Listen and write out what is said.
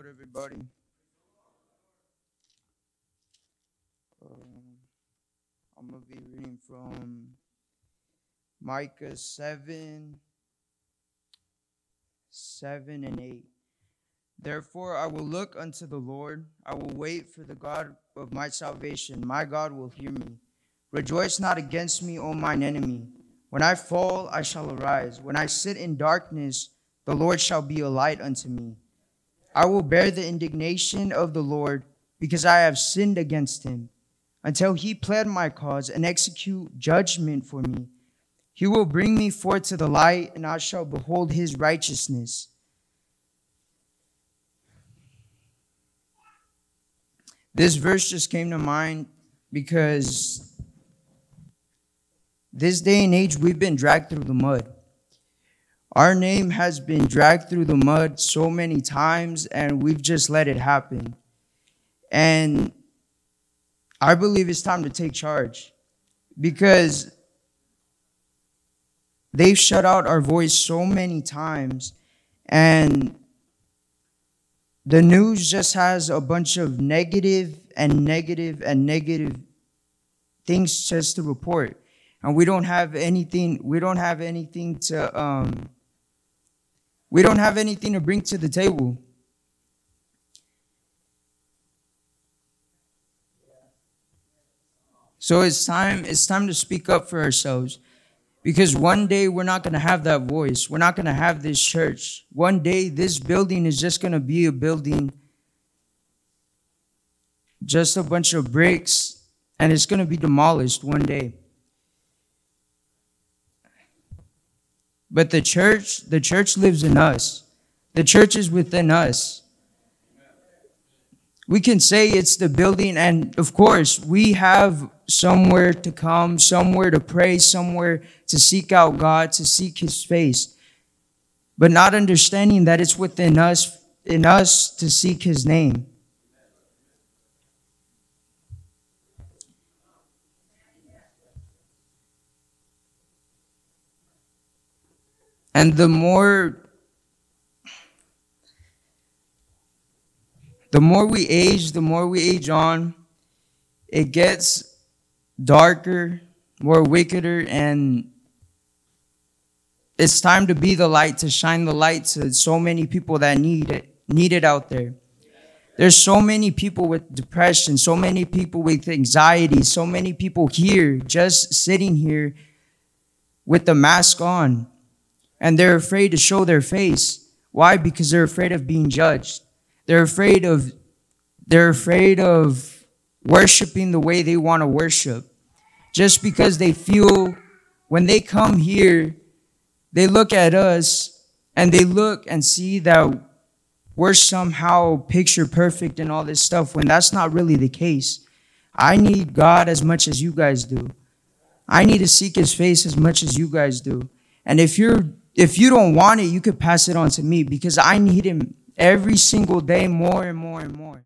Lord, everybody. Um, I'm going to be reading from Micah 7, 7 and 8. Therefore, I will look unto the Lord. I will wait for the God of my salvation. My God will hear me. Rejoice not against me, O mine enemy. When I fall, I shall arise. When I sit in darkness, the Lord shall be a light unto me. I will bear the indignation of the Lord because I have sinned against him. Until he plead my cause and execute judgment for me, he will bring me forth to the light, and I shall behold his righteousness. This verse just came to mind because this day and age we've been dragged through the mud. Our name has been dragged through the mud so many times, and we've just let it happen. And I believe it's time to take charge because they've shut out our voice so many times, and the news just has a bunch of negative and negative and negative things just to report and we don't have anything we don't have anything to um, we don't have anything to bring to the table. So it's time it's time to speak up for ourselves. Because one day we're not going to have that voice. We're not going to have this church. One day this building is just going to be a building just a bunch of bricks and it's going to be demolished one day. But the church, the church lives in us. The church is within us. We can say it's the building, and of course, we have somewhere to come, somewhere to pray, somewhere to seek out God, to seek His face. But not understanding that it's within us, in us to seek His name. And the more the more we age, the more we age on, it gets darker, more wickeder, and it's time to be the light, to shine the light to so many people that need it, need it out there. There's so many people with depression, so many people with anxiety, so many people here just sitting here with the mask on and they're afraid to show their face. Why? Because they're afraid of being judged. They're afraid of they're afraid of worshiping the way they want to worship. Just because they feel when they come here, they look at us and they look and see that we're somehow picture perfect and all this stuff when that's not really the case. I need God as much as you guys do. I need to seek his face as much as you guys do. And if you're if you don't want it, you could pass it on to me because I need him every single day more and more and more.